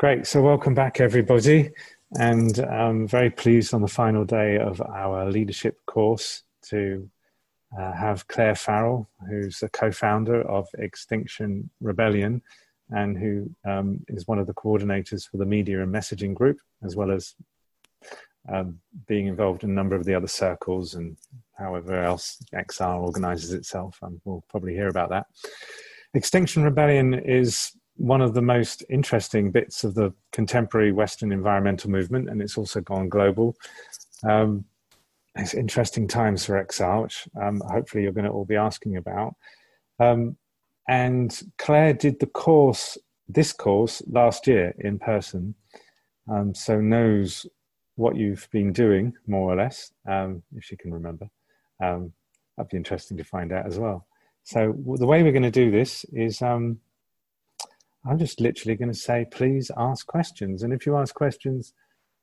Great. So, welcome back, everybody. And I'm very pleased on the final day of our leadership course to uh, have Clare Farrell, who's a co founder of Extinction Rebellion and who um, is one of the coordinators for the media and messaging group, as well as um, being involved in a number of the other circles and however else XR organizes itself. And we'll probably hear about that. Extinction Rebellion is one of the most interesting bits of the contemporary Western environmental movement, and it's also gone global. Um, it's interesting times for XR, which um, hopefully you're going to all be asking about. Um, and Clare did the course, this course, last year in person, um, so knows what you've been doing more or less, um, if she can remember. Um, that'd be interesting to find out as well. So the way we're going to do this is um, I'm just literally going to say, please ask questions. And if you ask questions,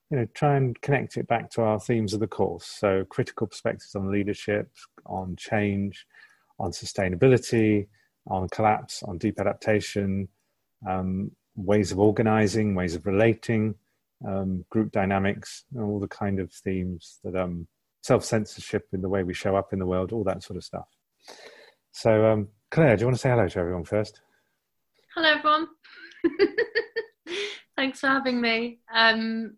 you know, try and connect it back to our themes of the course. So critical perspectives on leadership, on change, on sustainability, on collapse, on deep adaptation, um, ways of organizing, ways of relating, um, group dynamics, all the kind of themes that um, self censorship in the way we show up in the world, all that sort of stuff. So, um, Clare, do you want to say hello to everyone first? Hello, everyone. Thanks for having me. Um,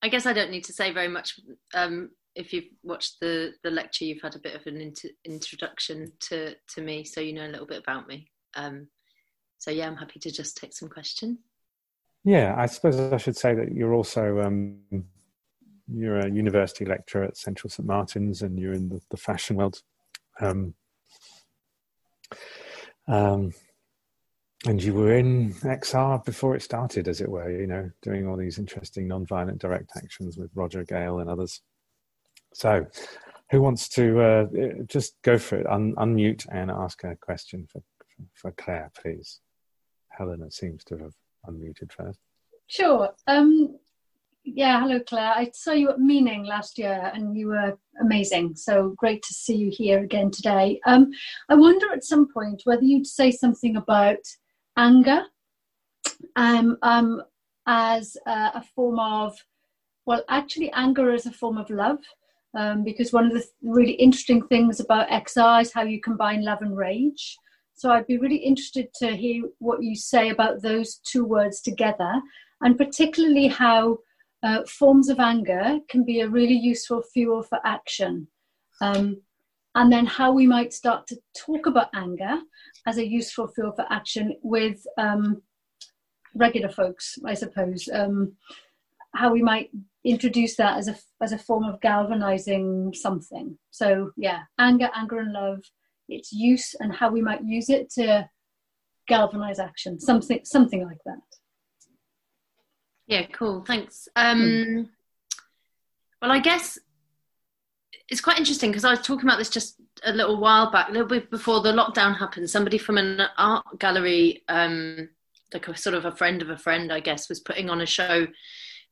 I guess I don't need to say very much. Um, if you've watched the the lecture, you've had a bit of an inter- introduction to to me, so you know a little bit about me. Um, so yeah, I'm happy to just take some questions. Yeah, I suppose I should say that you're also um, you're a university lecturer at Central St Martin's, and you're in the, the fashion world. Um, um, and you were in XR before it started, as it were, you know, doing all these interesting non-violent direct actions with Roger Gale and others. So, who wants to uh, just go for it? Un- unmute and ask a question for, for Clare, please. Helena seems to have unmuted first. Sure. Um, yeah, hello, Clare. I saw you at Meaning last year and you were amazing. So great to see you here again today. Um, I wonder at some point whether you'd say something about anger um, um, as a, a form of, well, actually, anger is a form of love. Um, because one of the really interesting things about XR is how you combine love and rage. So I'd be really interested to hear what you say about those two words together, and particularly how uh, forms of anger can be a really useful fuel for action. Um, and then how we might start to talk about anger as a useful fuel for action with um, regular folks, I suppose. Um, how we might introduce that as a as a form of galvanizing something. So yeah, anger, anger and love, its use and how we might use it to galvanize action, something something like that. Yeah, cool. Thanks. Um, hmm. Well, I guess it's quite interesting because I was talking about this just a little while back, a little bit before the lockdown happened. Somebody from an art gallery, um, like a sort of a friend of a friend, I guess, was putting on a show,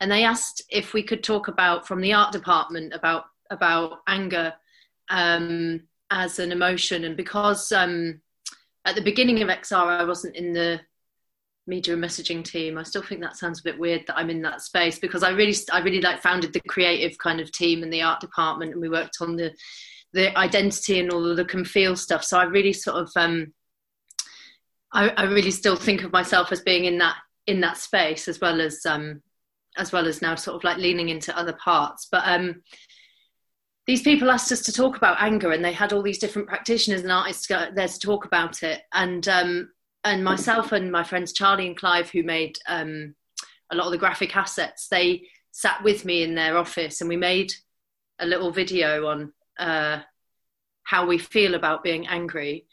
and they asked if we could talk about from the art department about about anger um, as an emotion, and because um, at the beginning of XR, I wasn't in the media messaging team. I still think that sounds a bit weird that I'm in that space because I really, I really like founded the creative kind of team and the art department, and we worked on the the identity and all the look and feel stuff. So I really sort of, um, I, I really still think of myself as being in that in that space as well as um, as well as now sort of like leaning into other parts. But um, these people asked us to talk about anger, and they had all these different practitioners and artists there to talk about it. And um, and myself and my friends Charlie and Clive, who made um, a lot of the graphic assets, they sat with me in their office and we made a little video on uh, how we feel about being angry.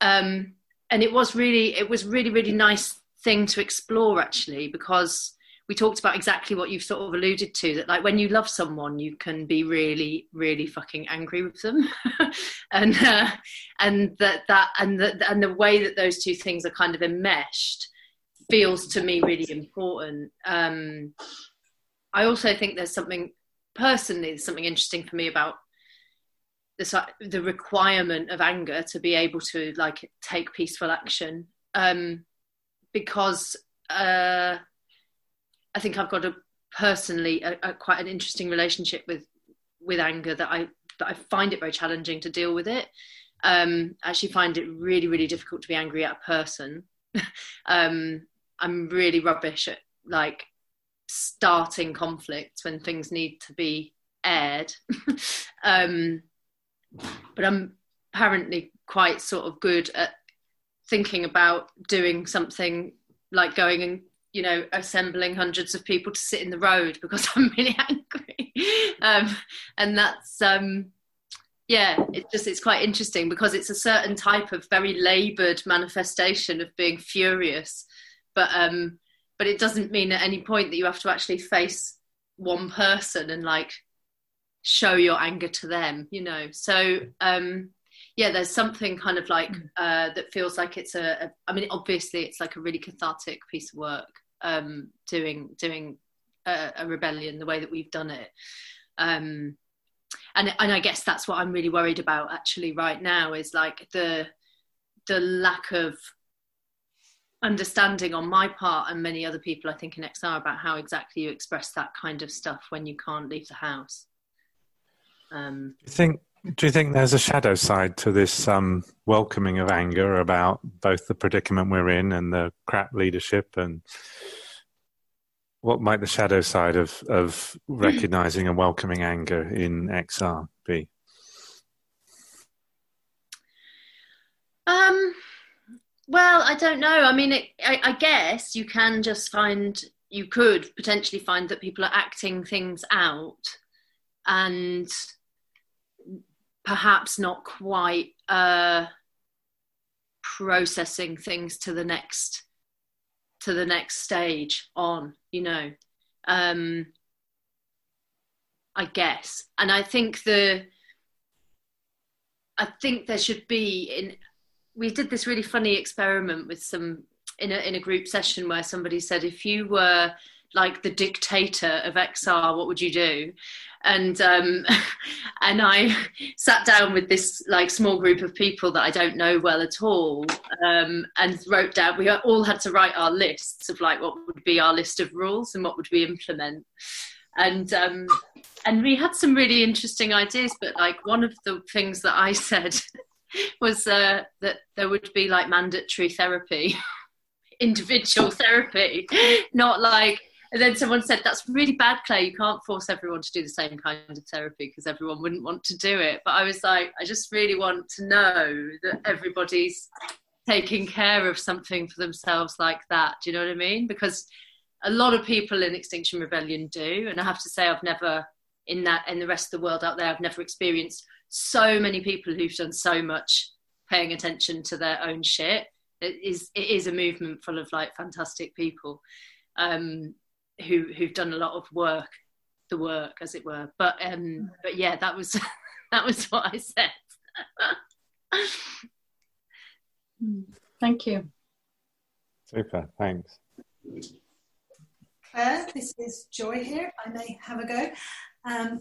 Um, and it was really, it was really, really nice thing to explore actually because we talked about exactly what you've sort of alluded to that like when you love someone you can be really really fucking angry with them. And uh, and that that and the, and the way that those two things are kind of enmeshed feels to me really important. Um, i also think there's something personally there's something interesting for me about this the requirement of anger to be able to like take peaceful action. Um, because uh, I think I've got a personally a, a, quite an interesting relationship with with anger that I that I find it very challenging to deal with it. Um, I actually find it really really difficult to be angry at a person. um, I'm really rubbish at like starting conflicts when things need to be aired. um, but I'm apparently quite sort of good at thinking about doing something like going and you know assembling hundreds of people to sit in the road because I'm really angry, um, and that's um, yeah, it's just it's quite interesting because it's a certain type of very laboured manifestation of being furious, but um, but it doesn't mean at any point that you have to actually face one person and like show your anger to them, you know. So um, yeah, there's something kind of like mm. uh, that feels like it's a, a. I mean, obviously, it's like a really cathartic piece of work. Um, doing doing a, a, rebellion the way that we've done it, um, and and I guess that's what I'm really worried about actually right now is like the the lack of understanding on my part and many other people I think in XR about how exactly you express that kind of stuff when you can't leave the house. Um, you think do you think there's a shadow side to this um, welcoming of anger about both the predicament we're in and the crap leadership and what might the shadow side of, of recognizing and welcoming anger in XR be? Um, well, I don't know. I mean, it, I, I guess you can just find, you could potentially find that people are acting things out and perhaps not quite uh, processing things to the next to the next stage on you know? Um i guess. And i think the i think there should be in we did this really funny experiment with some in a in a group session where somebody said if you were like the dictator of XR, what would you do? And um, and I sat down with this like small group of people that I don't know well at all, um, and wrote down. We all had to write our lists of like what would be our list of rules and what would we implement. And um, and we had some really interesting ideas. But like one of the things that I said was uh, that there would be like mandatory therapy individual therapy, not like and then someone said, That's really bad, Clare. You can't force everyone to do the same kind of therapy because everyone wouldn't want to do it. But I was like, I just really want to know that everybody's taking care of something for themselves like that. Do you know what I mean? Because a lot of people in Extinction Rebellion do. And I have to say, I've never, in that, in the rest of the world out there, I've never experienced so many people who've done so much paying attention to their own shit. It is, it is a movement full of like fantastic people. Um, who who've done a lot of work, the work as it were. But um, but yeah, that was that was what I said. Thank you. Super, thanks. Clare, this is Joy here. I may have a go. Um,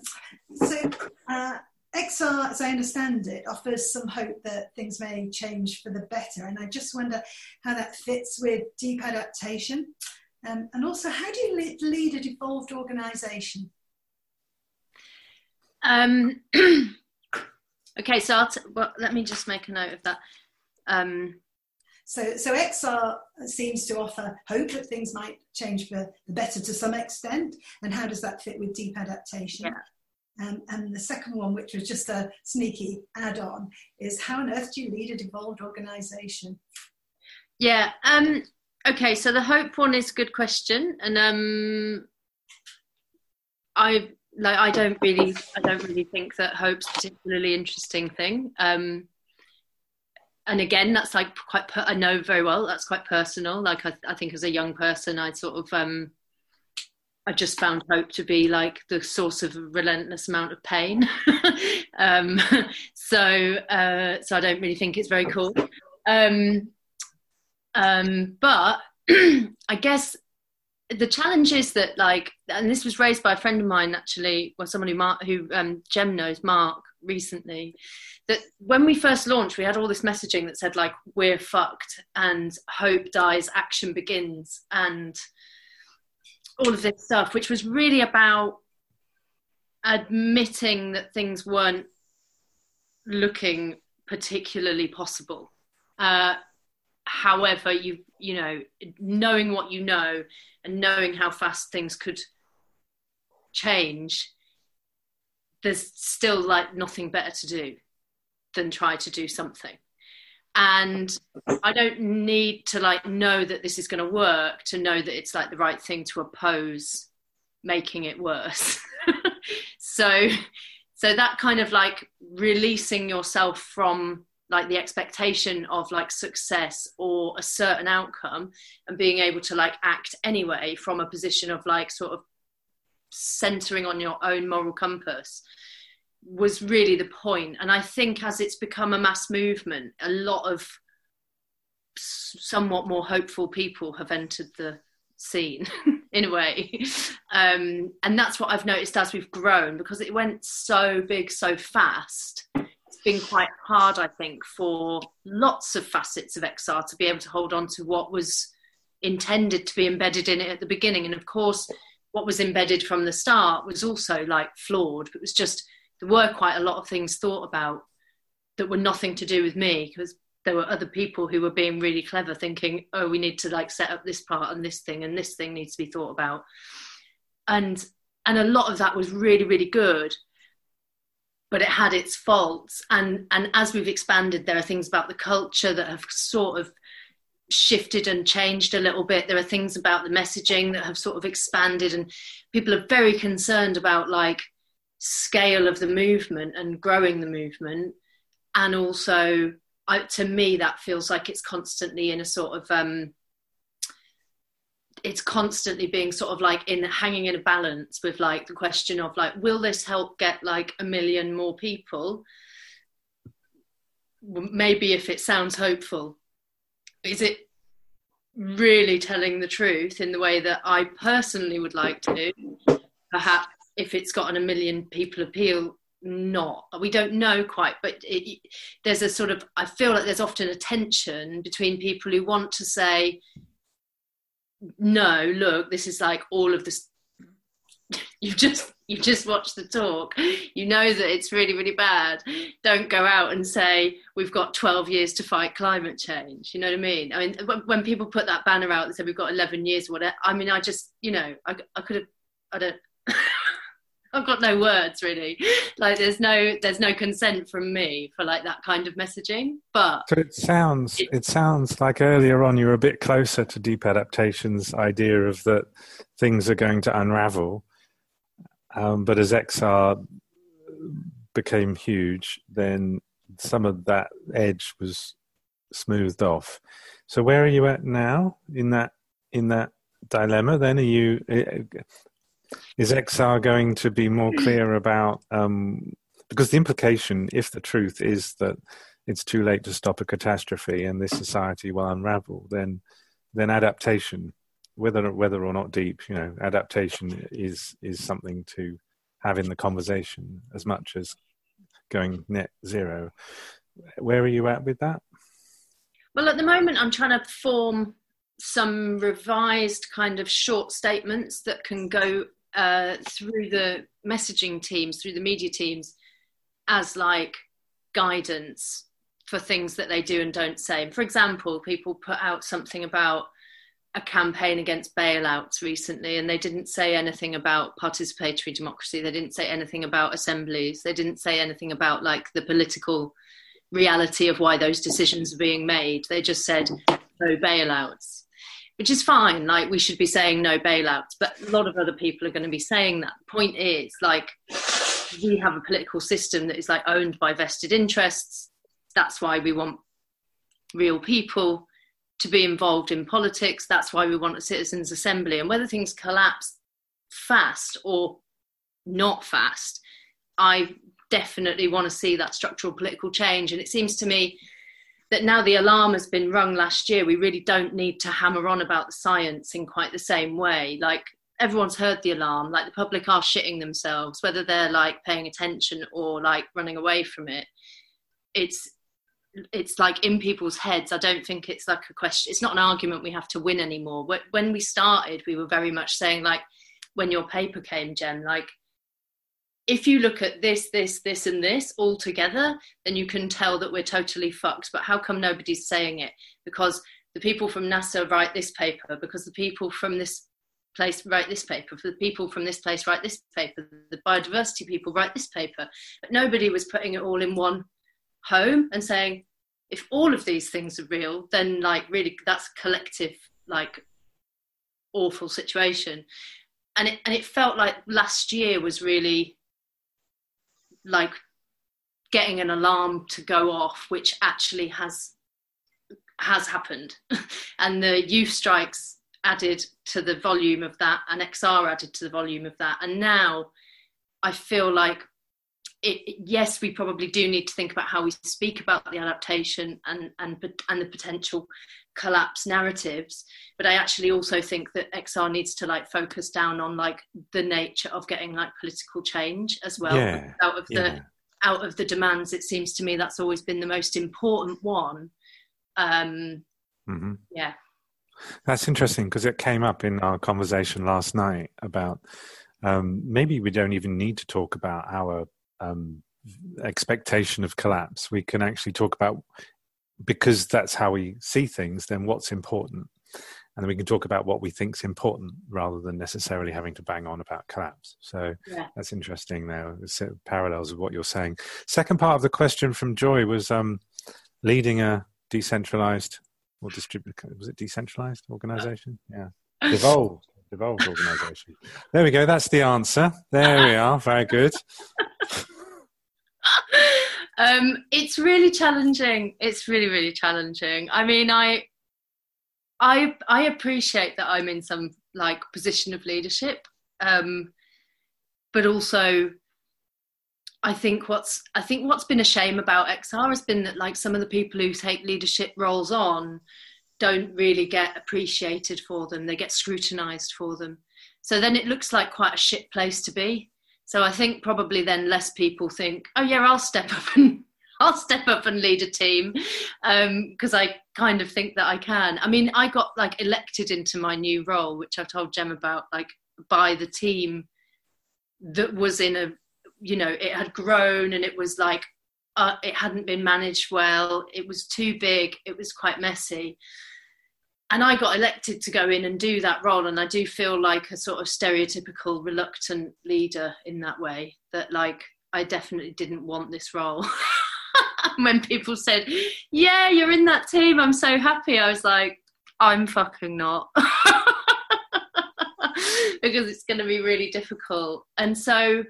so, uh, XR, as I understand it, offers some hope that things may change for the better. And I just wonder how that fits with deep adaptation um, and also, how do you lead, lead a devolved organisation? Um, okay, so t- well, let me just make a note of that. Um, so, so XR seems to offer hope that things might change for the better to some extent. And how does that fit with deep adaptation? Yeah. Um, and the second one, which was just a sneaky add on, is how on earth do you lead a devolved organisation? Yeah, um, Okay, so the hope one is a good question, and um, I like I don't really I don't really think that hope's particularly interesting thing. Um, and again, that's like quite per- I know very well that's quite personal. Like I, I think as a young person, I sort of um, I just found hope to be like the source of a relentless amount of pain. um, so uh, so I don't really think it's very cool. Um, um, but I guess the challenge is that like, and this was raised by a friend of mine actually, or someone who Mark, who um, Jem knows, Mark, recently, that when we first launched, we had all this messaging that said like, we're fucked, and hope dies, action begins, and all of this stuff, which was really about admitting that things weren't looking particularly possible. Uh, however, you you know, knowing what you know and knowing how fast things could change, there's still like nothing better to do than try to do something. And I don't need to like know that this is going to work to know that it's like the right thing to oppose making it worse. so so that kind of like releasing yourself from like the expectation of like success or a certain outcome and being able to like act anyway from a position of like sort of centering on your own moral compass was really the point. And i think as it's become a mass movement a lot of somewhat more hopeful people have entered the scene in a way. Um, and that's what i've noticed as we've grown because it went so big so fast been quite hard i think for lots of facets of xr to be able to hold on to what was intended to be embedded in it at the beginning. And of course what was embedded from the start was also like flawed. It was just there were quite a lot of things thought about that were nothing to do with me because there were other people who were being really clever thinking oh we need to like set up this part and this thing and this thing needs to be thought about. And and a lot of that was really really good but it had its faults. And and as we've expanded there are things about the culture that have sort of shifted and changed a little bit. There are things about the messaging that have sort of expanded and people are very concerned about like scale of the movement and growing the movement. And also I, to me that feels like it's constantly in a sort of um, it's constantly being sort of like in hanging in a balance with like the question of like will this help get like a million more people? Maybe if it sounds hopeful. Is it really telling the truth in the way that i personally would like to? Perhaps if it's gotten a million people appeal not. We don't know quite but it, there's a sort of i feel like there's often a tension between people who want to say no look this is like all of this you've just you just watched the talk. You know that it's really really bad. Don't go out and say we've got 12 years to fight climate change. You know what i mean? I mean when people put that banner out that said we've got 11 years or whatever i mean i just you know i, I could have i don't I've got no words really. Like there's no there's no consent from me for like that kind of messaging. But so it sounds it, it sounds like earlier on you were a bit closer to deep adaptation's idea of that things are going to unravel. Um, but as XR became huge, then some of that edge was smoothed off. So where are you at now in that in that dilemma? Then are you is XR going to be more clear about um, because the implication, if the truth is that it's too late to stop a catastrophe and this society will unravel, then then adaptation, whether whether or not deep, you know, adaptation is is something to have in the conversation as much as going net zero. Where are you at with that? Well, at the moment, I'm trying to form some revised kind of short statements that can go uh, through the messaging teams, through the media teams, as like guidance for things that they do and don't say. For example, people put out something about a campaign against bailouts recently, and they didn't say anything about participatory democracy. They didn't say anything about assemblies. They didn't say anything about like the political reality of why those decisions are being made. They just said no bailouts which is fine. Like we should be saying no bailouts, but a lot of other people are going to be saying that. Point is, like, we have a political system that is like owned by vested interests. That's why we want real people to be involved in politics. That's why we want a citizens' assembly. And whether things collapse fast or not fast, I definitely want to see that structural political change. And it seems to me that now the alarm has been rung last year, we really don't need to hammer on about the science in quite the same way. Like everyone's heard the alarm, like the public are shitting themselves, whether they're like paying attention or like running away from it. It's it's like in people's heads. I don't think it's like a question. It's not an argument we have to win anymore. When we started, we were very much saying like, when your paper came, Jem, like if you look at this, this, this, and this all together, then you can tell that we're totally fucked. But how come nobody's saying it? Because the people from NASA write this paper, because the people from this place write this paper, for the people from this place write this paper, the biodiversity people write this paper. But nobody was putting it all in one home and saying, if all of these things are real, then like really that's a collective, like awful situation. And it and it felt like last year was really like getting an alarm to go off, which actually has has happened, and the youth strikes added to the volume of that, and XR added to the volume of that, and now I feel like it, yes, we probably do need to think about how we speak about the adaptation and and and the potential collapse narratives but i actually also think that xr needs to like focus down on like the nature of getting like political change as well yeah, out of the out of the demands it seems to me that's always been the most important one um mm-hmm. yeah that's interesting because it came up in our conversation last night about um, maybe we don't even need to talk about our um, expectation of collapse. We can actually talk about because that's how we see things, then what's important. And then we can talk about what we think is important rather than necessarily having to bang on about collapse. So yeah. that's interesting there. Parallels with what you're saying. Second part of the question from Joy was um, leading a decentralized or distributed, was it decentralized organization? Yeah. Devolved. Devolved organization. There we go. That's the answer. There we are. Very good. um, it's really challenging. It's really, really challenging. I mean, I, I, I appreciate that I'm in some like position of leadership, um, but also, I think what's I think what's been a shame about XR has been that like some of the people who take leadership roles on don't really get appreciated for them. They get scrutinized for them. So then it looks like quite a shit place to be. So I think probably then less people think, oh yeah, I'll step up and I'll step up and lead a team because um, I kind of think that I can. I mean, I got like elected into my new role, which I've told Jem about, like by the team that was in a, you know, it had grown and it was like uh, it hadn't been managed well. It was too big. It was quite messy and I got elected to go in and do that role, and I do feel like a sort of stereotypical reluctant leader in that way. That like I definitely didn't want this role. when people said, "Yeah, you're in that team," I'm so happy. I was like, "I'm fucking not," because it's going to be really difficult. And so,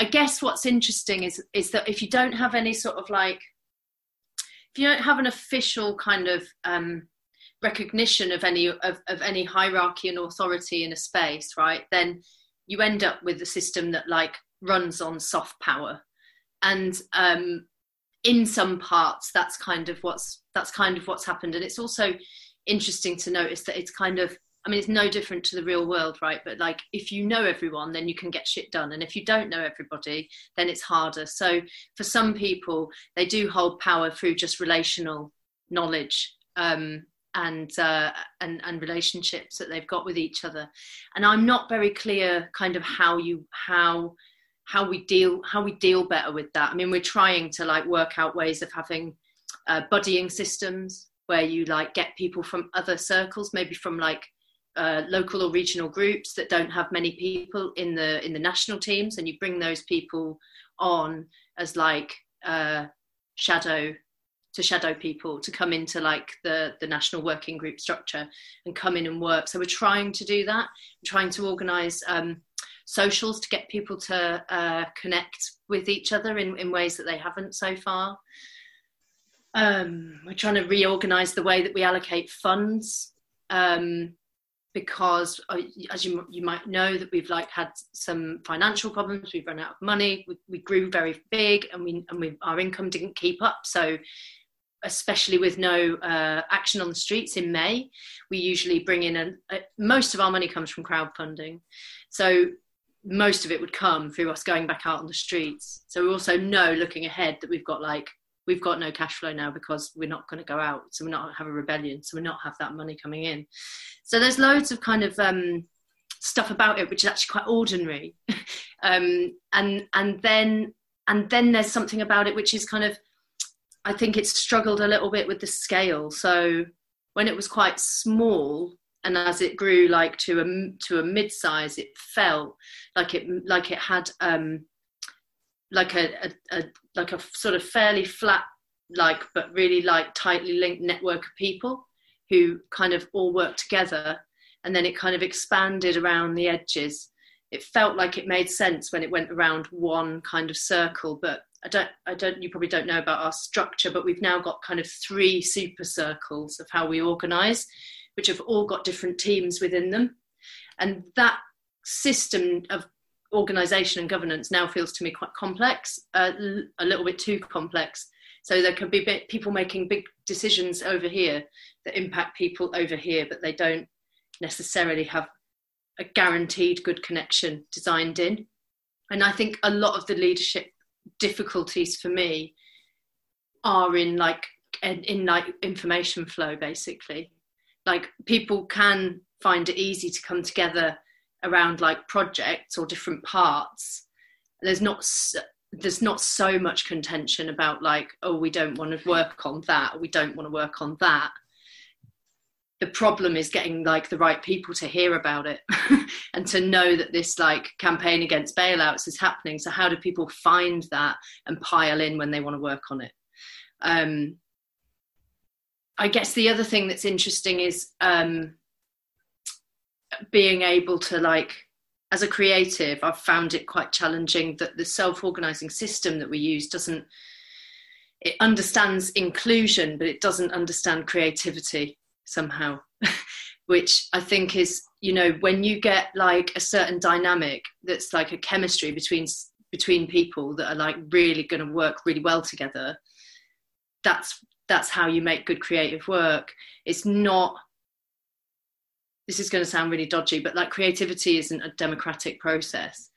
I guess what's interesting is is that if you don't have any sort of like, if you don't have an official kind of um, recognition of any of, of any hierarchy and authority in a space right then you end up with a system that like runs on soft power and um in some parts that's kind of what's that's kind of what's happened and it's also interesting to notice that it's kind of I mean, it's no different to the real world, right? But like, if you know everyone, then you can get shit done. And if you don't know everybody, then it's harder. So for some people, they do hold power through just relational knowledge um, and uh, and and relationships that they've got with each other. And i'm not very clear kind of how you how how we deal how we deal better with that. I mean we're trying to like work out ways of having uh, buddying systems where you like get people from other circles maybe from like uh, local or regional groups that don't have many people in the in the national teams and you bring those people on as like uh, shadow to shadow people to come into like the the national working group structure and come in and work. So we're trying to do that. We're trying to organize um, socials to get people to uh, connect with each other in, in ways that they haven't so far. Um, we're trying to reorganize the way that we allocate funds um, because uh, as you you might know that we've like had some financial problems. We've run out of money. We, we grew very big and we and we our income didn't keep up. So especially with no uh, action on the streets in May, we usually bring in a, a, most of our money comes from crowdfunding. So most of it would come through us going back out on the streets. So we also know looking ahead that we've got like we've got no cash flow now because we're not going to go out so we're not have a rebellion so we're not have that money coming in so there's loads of kind of um, stuff about it which is actually quite ordinary um, and and then and then there's something about it which is kind of i think it struggled a little bit with the scale. So when it was quite small and as it grew like to a to a mid size it felt like it like it had um like a, a, a like a sort of fairly flat like but really like tightly linked network of people who kind of all work together. And then it kind of expanded around the edges. It felt like it made sense when it went around one kind of circle but i don't i don't you probably don't know about our structure but we've now got kind of three super circles of how we organize which have all got different teams within them and that system of organization and governance now feels to me quite complex uh, a little bit too complex so there could be people making big decisions over here that impact people over here but they don't necessarily have a guaranteed good connection designed in. And I think a lot of the leadership difficulties for me are in like in, like information flow basically. Like people can find it easy to come together around like projects or different parts. There's not there's not so much contention about like oh we don't want to work on that we don't want to work on that the problem is getting like the right people to hear about it and to know that this like campaign against bailouts is happening. So how do people find that and pile in when they want to work on it? Um, i guess the other thing that's interesting is um, being able to like as a creative i've found it quite challenging that the self-organizing system that we use doesn't it understands inclusion but it doesn't understand creativity somehow, which I think is, you know, when you get like a certain dynamic that's like a chemistry between between people that are like really going to work really well together. That's that's how you make good creative work. It's not. This is going to sound really dodgy, but like creativity isn't a democratic process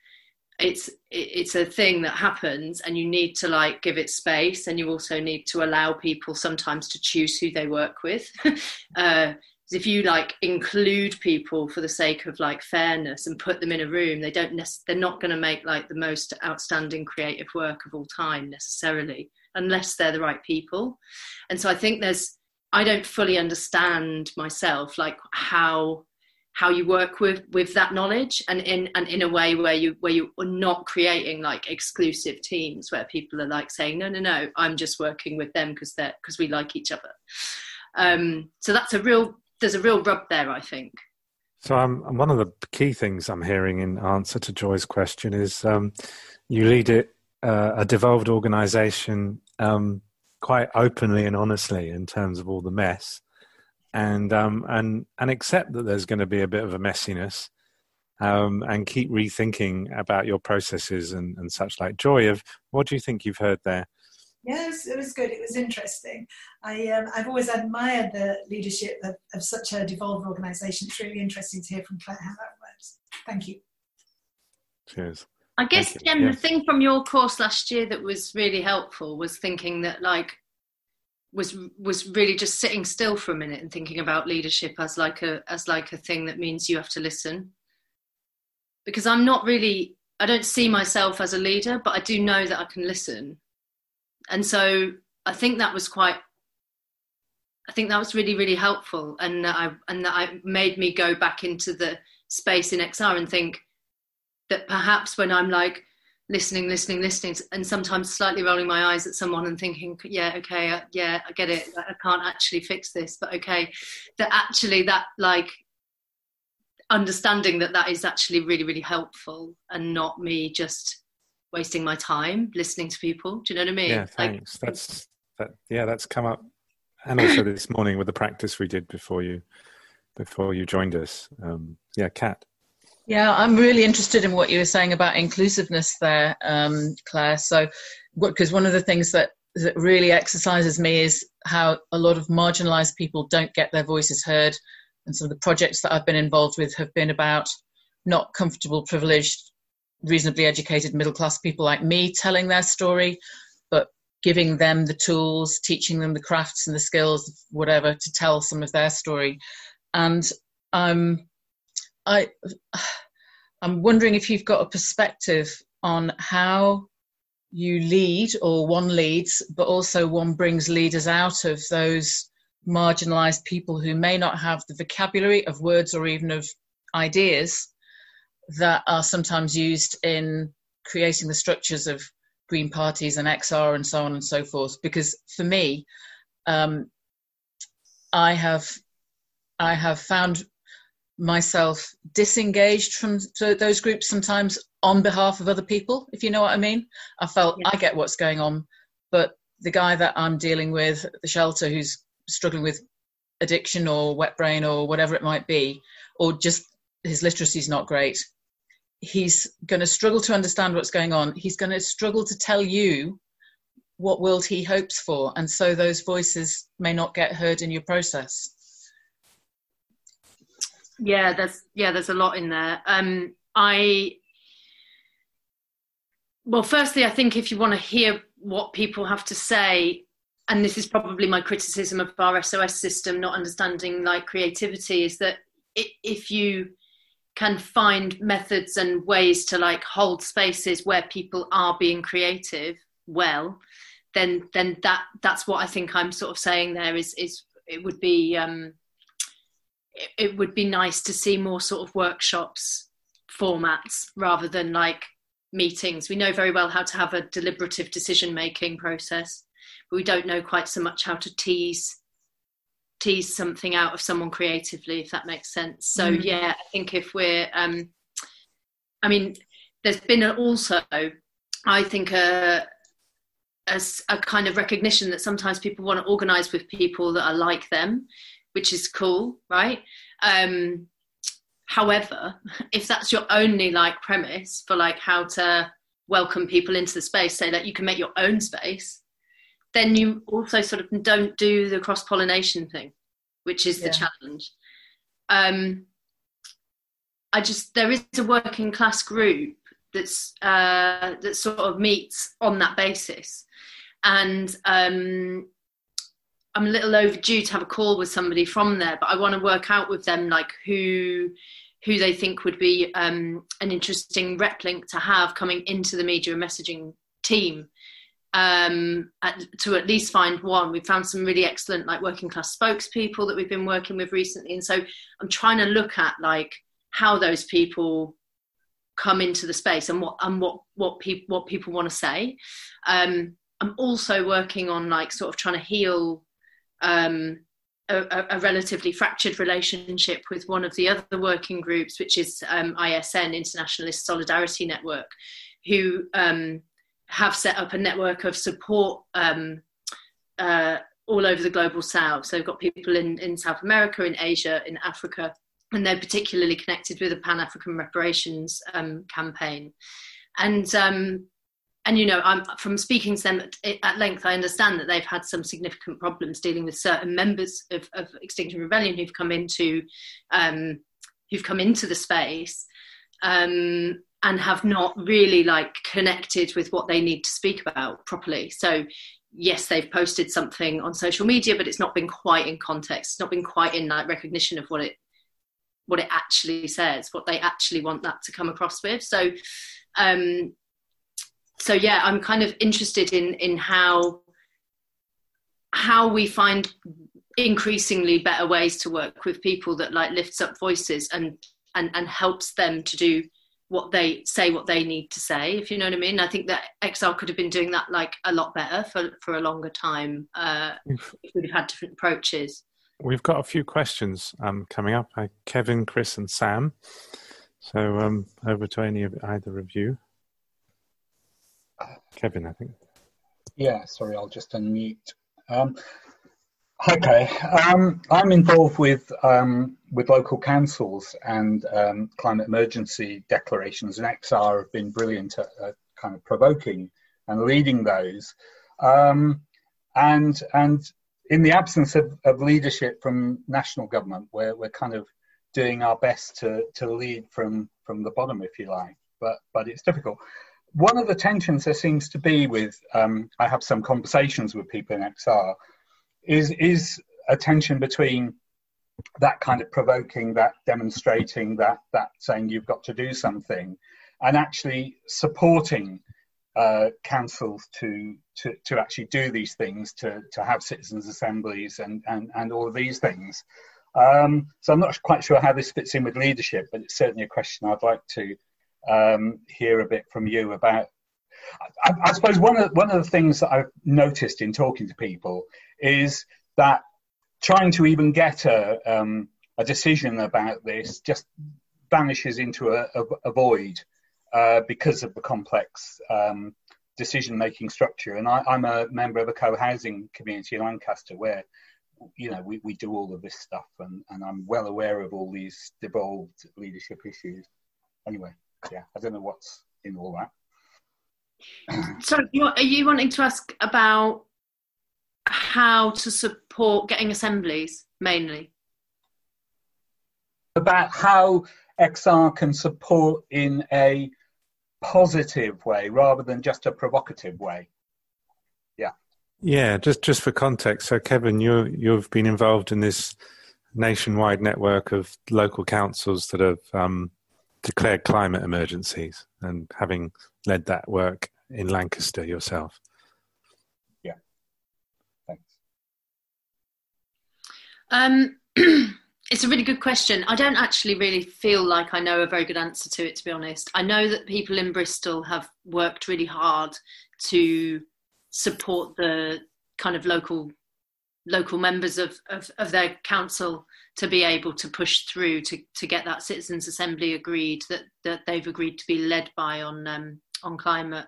it's it's a thing that happens and you need to like give it space and you also need to allow people sometimes to choose who they work with. Uh, if you like include people for the sake of like fairness and put them in a room they don't nec- they're not going to make like the most outstanding creative work of all time necessarily unless they're the right people. And so i think there's i don't fully understand myself like how how you work with with that knowledge and in and in a way where you where you are not creating like exclusive teams where people are like saying no no no i'm just working with them because they're because we like each other. Um, so that's a real there's a real rub there i think. So um, one of the key things i'm hearing in answer to joy's question is um, you lead it uh, a devolved organization um, quite openly and honestly in terms of all the mess and um, and and accept that there's going to be a bit of a messiness, um, and keep rethinking about your processes and, and such like. Joy, of what do you think you've heard there? Yeah, it was, it was good. It was interesting. I um, I've always admired the leadership of, of such a devolved organisation. It's really interesting to hear from Clare how that works. Thank you. Cheers. I guess Jem, yes. the thing from your course last year that was really helpful was thinking that like was was really just sitting still for a minute and thinking about leadership as like a as like a thing that means you have to listen. Because i'm not really i don't see myself as a leader but i do know that i can listen. And so i think that was quite i think that was really really helpful and that i and that i made me go back into the space in xr and think that perhaps when i'm like listening, listening, listening, and sometimes slightly rolling my eyes at someone and thinking, yeah, okay, uh, yeah, I get it. I can't actually fix this, but okay. That actually, that like understanding that that is actually really, really helpful and not me just wasting my time listening to people. Do you know what I mean? Yeah, thanks. Like, that's that. Yeah, that's come up, and also this morning with the practice we did before you before you joined us. Um, yeah, Kat. Yeah, I'm really interested in what you were saying about inclusiveness there, um, Clare. So, because one of the things that that really exercises me is how a lot of marginalised people don't get their voices heard, and some of the projects that I've been involved with have been about not comfortable, privileged, reasonably educated middle class people like me telling their story, but giving them the tools, teaching them the crafts and the skills, whatever, to tell some of their story. And um, I, I'm wondering if you've got a perspective on how you lead or one leads, but also one brings leaders out of those marginalized people who may not have the vocabulary of words or even of ideas that are sometimes used in creating the structures of green parties and XR and so on and so forth. Because for me, um, I have I have found myself disengaged from those groups sometimes on behalf of other people, if you know what I mean. I felt yeah. I get what's going on, but the guy that I'm dealing with at the shelter who's struggling with addiction or wet brain or whatever it might be, or just his literacy is not great, he's going to struggle to understand what's going on. He's going to struggle to tell you what world he hopes for, and so those voices may not get heard in your process. Yeah, there's yeah, there's a lot in there. Um, I well, firstly, I think if you want to hear what people have to say, and this is probably my criticism of our SOS system, not understanding like creativity, is that if you can find methods and ways to like hold spaces where people are being creative well then then that that's what i think i'm sort of saying there is is it would be um it, would be nice to see more sort of workshops formats rather than like meetings. We know very well how to have a deliberative decision making process, but we don't know quite so much how to tease tease something out of someone creatively, if that makes sense. So mm. yeah, I think if we're, um, I mean, there's been also, I think a, a, a kind of recognition that sometimes people want to organise with people that are like them, which is cool, right? Um, however, if that's your only like premise for like how to welcome people into the space, say that you can make your own space, then you also sort of don't do the cross pollination thing, which is yeah. the challenge. Um, I just there is a working class group that's uh, that sort of meets on that basis, and um, I'm a little overdue to have a call with somebody from there, but I want to work out with them like who who they think would be um, an interesting rep link to have coming into the media and messaging team. Um, at, to at least find one. We've found some really excellent like working class spokespeople that we've been working with recently, and so I'm trying to look at like how those people come into the space and what and what what people what people want to say. Um, I'm also working on like sort of trying to heal um, a, a, relatively fractured relationship with one of the other working groups, which is um, ISN, Internationalist Solidarity Network, who um, have set up a network of support um, uh, all over the global south. So they've got people in, in South America, in Asia, in Africa, and they're particularly connected with the Pan African Reparations um, campaign. And um, and you know, I'm from speaking to them at, at, length. I understand that they've had some significant problems dealing with certain members of, of Extinction Rebellion who've come into um, who've come into the space um, and have not really like connected with what they need to speak about properly. So yes, they've posted something on social media, but it's not been quite in context. It's not been quite in like recognition of what it what it actually says, what they actually want that to come across with. So um, so yeah, I'm kind of interested in in how how we find increasingly better ways to work with people that like lifts up voices and and and helps them to do what they say what they need to say if you know what i mean. I think that xr could have been doing that like a lot better for for a longer time uh if we'd have had different approaches. We've got a few questions um coming up. Uh, kevin chris and sam. So um over to any of either of you Kevin, I think. Yeah, sorry, I'll just unmute. Um, okay, um, I'm involved with um, with local councils and um, climate emergency declarations, and XR have been brilliant at, at kind of provoking and leading those. Um, and and in the absence of, of leadership from national government, we're we're kind of doing our best to to lead from from the bottom, if you like. But but it's difficult one of the tensions there seems to be with um, I have some conversations with people in XR is is a tension between that kind of provoking, that demonstrating, that that saying you've got to do something, and actually supporting uh, councils to, to to actually do these things, to to have citizens' assemblies and and and all of these things. Um, so I'm not quite sure how this fits in with leadership, but it's certainly a question I'd like to um, hear a bit from you about. I, I, suppose one of one of the things that I've noticed in talking to people is that trying to even get a um, a decision about this just vanishes into a, a, a void uh, because of the complex um, decision making structure. And I, am a member of a co housing community in Lancaster where you know we, we do all of this stuff and, and I'm well aware of all these devolved leadership issues. Anyway yeah, I don't know what's in all that. so, are you wanting to ask about how to support getting assemblies mainly? About how XR can support in a positive way rather than just a provocative way. Yeah. Yeah, just just for context. So, Kevin, you you've been involved in this nationwide network of local councils that have um, declared climate emergencies and having led that work in Lancaster yourself? Yeah, thanks. Um, it's a really good question. I don't actually really feel like I know a very good answer to it, to be honest. I know that people in Bristol have worked really hard to support the kind of local local members of, of, of their council to be able to push through to, to get that citizens assembly agreed that, that they've agreed to be led by on um, on climate.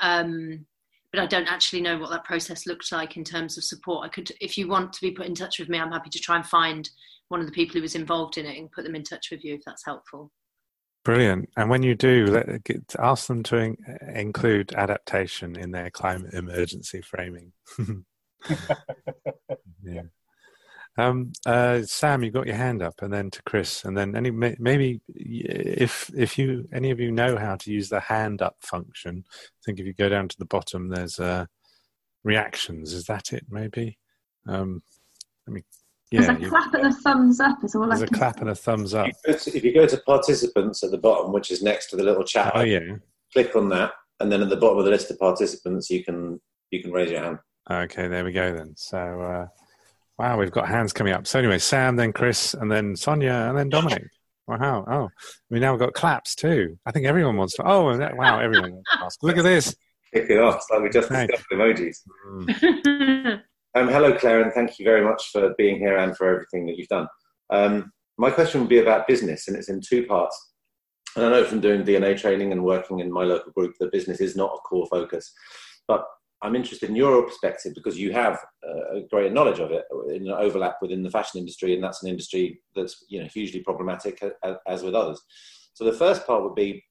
Um, but I don't actually know what that process looks like in terms of support. I could, if you want to be put in touch with me, I'm happy to try and find one of the people who was involved in it and put them in touch with you if that's helpful. Brilliant. And when you do, let, get, ask them to in, include adaptation in their climate emergency framing. yeah. Um, uh, Sam, you got your hand up, and then to Chris, and then any maybe if if you any of you know how to use the hand up function, I think if you go down to the bottom, there's uh, reactions. Is that it? Maybe. Um, let me. Yeah, there's a you, clap and a thumbs up as well. There's a clap and a thumbs up. If you go to participants at the bottom, which is next to the little chat, oh yeah, click on that, and then at the bottom of the list of participants, you can you can raise your hand. Okay, there we go then. So. Uh, Wow, we've got hands coming up. So anyway, Sam, then Chris, and then Sonia, and then Dominic. Wow. Oh, we now got claps too. I think everyone wants to. Oh, wow, everyone wants to ask. Look at this. Kick it off. It's like we just discussed emojis. Mm. um, hello, Clare, and thank you very much for being here and for everything that you've done. Um, my question would be about business, and it's in two parts. And I know from doing DNA training and working in my local group that business is not a core focus. But I'm interested in your perspective because you have uh, a great knowledge of it in an overlap within the fashion industry, and that's an industry that's you know hugely problematic as with others. So the first part would be,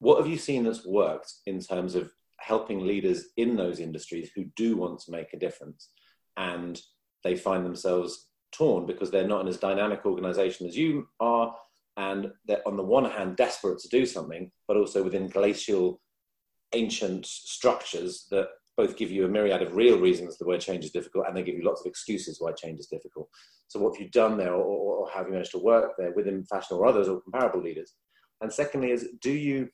what have you seen that's worked in terms of helping leaders in those industries who do want to make a difference, and they find themselves torn because they're not in as dynamic organisation as you are, and they're on the one hand desperate to do something, but also within glacial ancient structures that both give you a myriad of real reasons the word change is difficult and they give you lots of excuses why change is difficult. So, what have you done there, or, or, have you managed to work there within fashion or others or comparable leaders? And secondly, is do you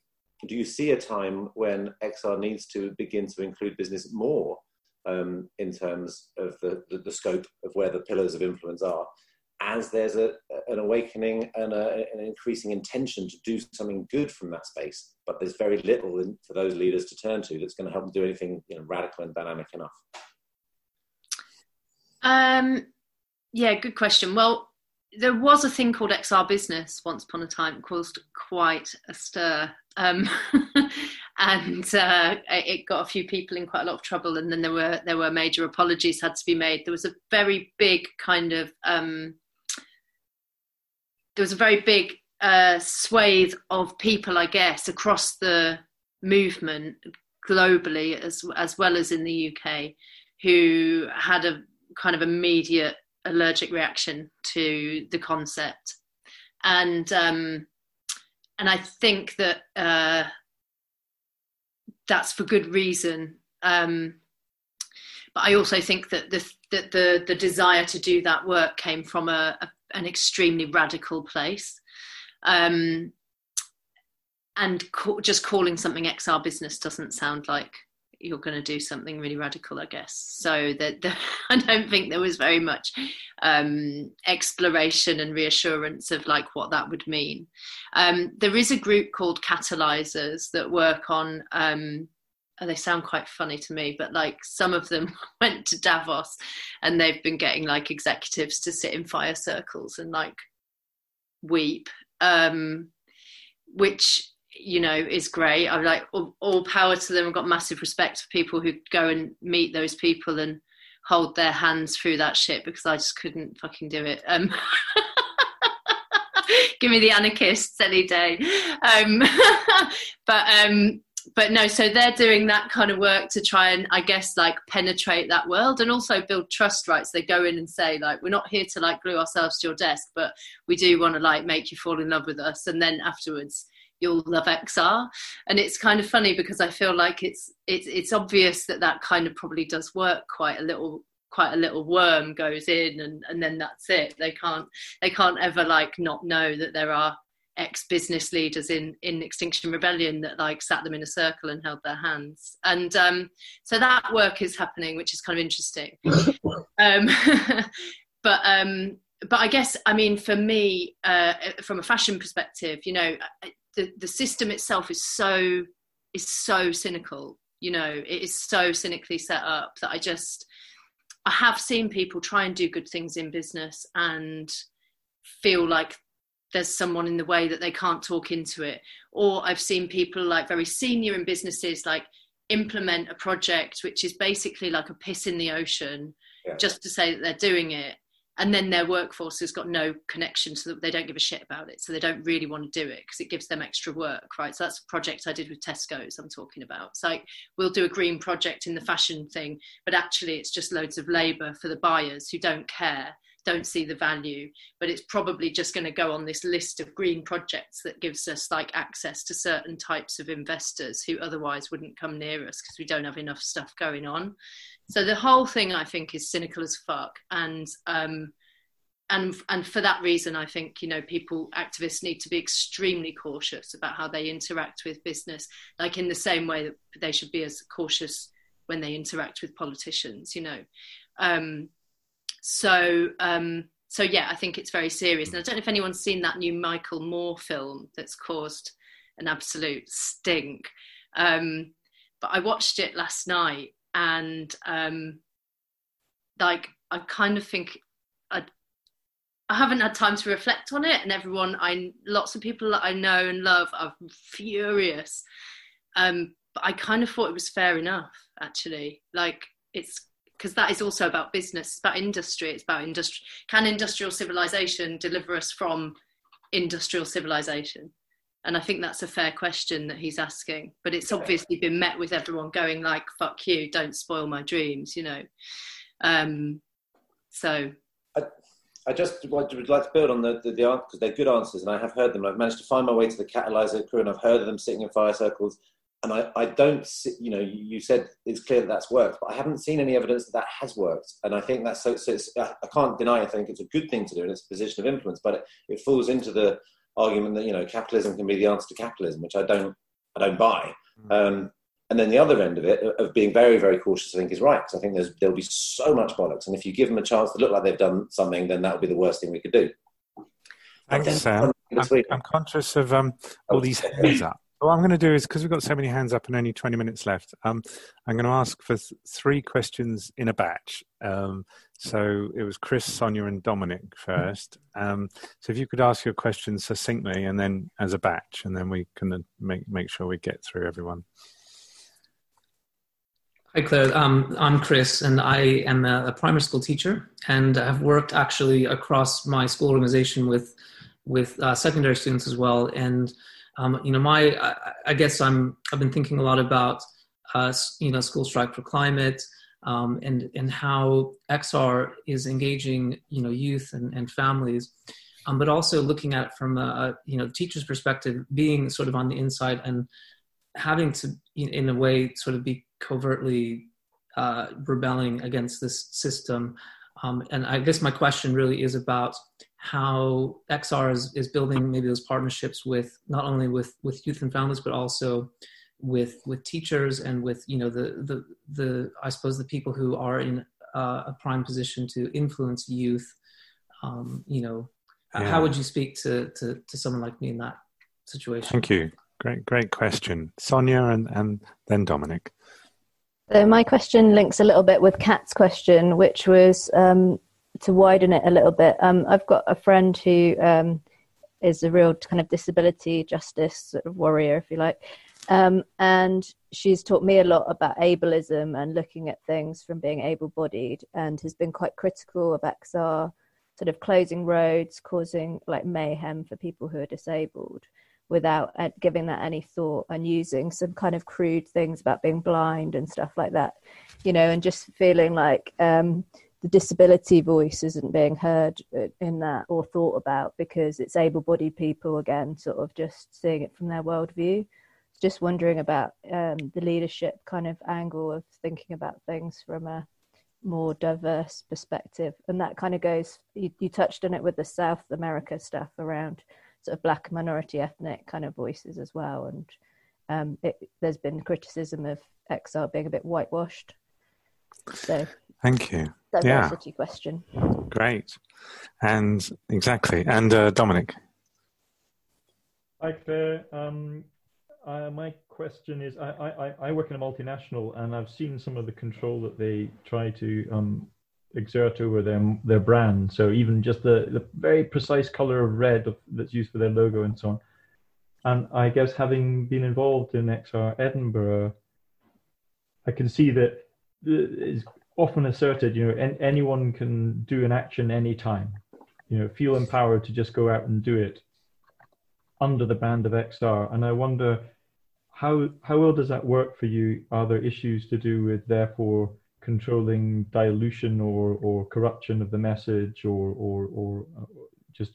do you see a time when XR needs to begin to include business more um, in terms of the, the, the, scope of where the pillars of influence are? As there's a, an awakening and a, an increasing intention to do something good from that space, but there's very little in, for those leaders to turn to that's going to help them do anything you know, radical and dynamic enough. Um, yeah, good question. Well, there was a thing called XR Business once upon a time, caused quite a stir. Um, and uh, it got a few people in quite a lot of trouble. And then there were there were major apologies had to be made. There was a very big kind of um, there was a very big uh, swathe of people, I guess, across the movement globally as as well as in the UK, who had a kind of immediate allergic reaction to the concept, and um, and I think that uh, that's for good reason. Um, but I also think that the that the the desire to do that work came from a, a an extremely radical place. Um, and just calling something XR business doesn't sound like you're going to do something really radical, I guess. So that I don't think there was very much um, exploration and reassurance of like what that would mean. Um, there is a group called Catalyzers that work on. Um, they sound quite funny to me, but like some of them went to Davos and they've been getting like executives to sit in fire circles and like weep, um, which you know is great. I'm like all, all, power to them. I've got massive respect for people who go and meet those people and hold their hands through that shit because i just couldn't fucking do it. Um give me the anarchists any day. Um but um but no so they're doing that kind of work to try and i guess like penetrate that world and also build trust right? So they go in and say like we're not here to like glue ourselves to your desk but we do want to like make you fall in love with us and then afterwards you'll love XR. And it's kind of funny because I feel like it's it's it's obvious that that kind of probably does work quite a little quite a little worm goes in and and then that's it they can't they can't ever like not know that there are ex business leaders in in extinction rebellion that like sat them in a circle and held their hands. And um so that work is happening which is kind of interesting. Um but um but I guess I mean for me, uh, from a fashion perspective, you know, the the system itself is so is so cynical you know it is so cynically set up that i just i have seen people try and do good things in business and feel like there's someone in the way that they can't talk into it. Or i've seen people like very senior in businesses like implement a project which is basically like a piss in the ocean yeah. just to say that they're doing it. And then their workforce has got no connection so that they don't give a shit about it. So they don't really want to do it because it gives them extra work right? So that's a project i did with tesco's i'm talking about. It's like we'll do a green project in the fashion thing but actually it's just loads of labor for the buyers who don't care don't see the value but it's probably just going to go on this list of green projects that gives us like access to certain types of investors who otherwise wouldn't come near us because we don't have enough stuff going on so the whole thing, I think, is cynical as fuck, and um, and and for that reason, I think you know people, activists, need to be extremely cautious about how they interact with business, like in the same way that they should be as cautious when they interact with politicians. You know, um, so. Um, so yeah, I think it's very serious. And I don't know if anyone's seen that new Michael Moore film that's caused an absolute stink. Um, but I watched it last night and um, like I kind of think I I haven't had time to reflect on it, and everyone I lots of people that I know and love are furious. Um, but I kind of thought it was fair enough, actually. Like it's because that is also about business, it's about industry, it's about industry. Can industrial civilization deliver us from industrial civilization? and i think that's a fair question that he's asking but it's obviously been met with everyone going like fuck you don't spoil my dreams you know um so i, I just would like to build on the the, the because they're good answers and i have heard them i've managed to find my way to the catalyzer crew and i've heard of them sitting in fire circles and I, I don't see, you know you said it's clear that that's worked but i haven't seen any evidence that that has worked and i think that's so, so i can't deny i think it's a good thing to do and it's a position of influence but it, it falls into the argument that you know capitalism can be the answer to capitalism, which I don't I don't buy. Mm. Um, and then the other end of it, of being very very cautious, I think is right because I think there's there'll be so much bollocks, and if you give them a chance to look like they've done something, then that would be the worst thing we could do. Thanks, Sam. I'm, I'm, conscious of um, all these hands up. What I'm going to do is because we've got so many hands up and only 20 minutes left, um, I'm going to ask for th- three questions in a batch. Um, so it was Chris, Sonia, and Dominic first. Um, so if you could ask your questions succinctly and then as a batch, and then we can make make sure we get through everyone. Hi, Clare. Um, I'm Chris, and I am a, a, primary school teacher, and I've worked actually across my school organization with with uh, secondary students as well. And um, you know, my I, I, guess I'm I've been thinking a lot about uh, you know school strike for climate um, and and how XR is engaging you know youth and, and families, um, but also looking at it from a, you know teacher's perspective, being sort of on the inside and having to, in a way, sort of be covertly uh, rebelling against this system. Um, and I guess my question really is about how XR is, is building maybe those partnerships with not only with, with youth and families, but also with with teachers and with you know the the the I suppose the people who are in uh, a prime position to influence youth. Um, you know, yeah. how would you speak to, to to someone like me in that situation? Thank you. Great, great question, Sonia, and and then Dominic. So my question links a little bit with Kat's question, which was um, to widen it a little bit. Um, I've got a friend who um, is a real kind of disability justice sort of warrior, if you like, um, and she's taught me a lot about ableism and looking at things from being able-bodied, and has been quite critical of XR sort of closing roads, causing like mayhem for people who are disabled without uh, giving that any thought and using some kind of crude things about being blind and stuff like that, you know, and just feeling like um, the disability voice isn't being heard uh, in that or thought about because it's able bodied people, again, sort of just seeing it from their worldview. Just wondering about um, the leadership kind of angle of thinking about things from a more diverse perspective. And that kind of goes, you, you touched on it with the South America stuff around sort of black minority ethnic kind of voices as well. And um, it, there's been criticism of XR being a bit whitewashed. So thank you. Diversity yeah. question. Great, and exactly. And uh, Dominic. Hi Clare. Um, uh, my question is: I, I, I work in a multinational, and I've seen some of the control that they try to um, exert over their their brand. So even just the, the very precise color of red of, that's used for their logo and so on. And I guess having been involved in XR Edinburgh, I can see that it's often asserted, you know, en- anyone can do an action anytime. You know, feel empowered to just go out and do it under the band of XR. And I wonder how how well does that work for you? Are there issues to do with therefore controlling dilution or, or corruption of the message or, or, or uh, just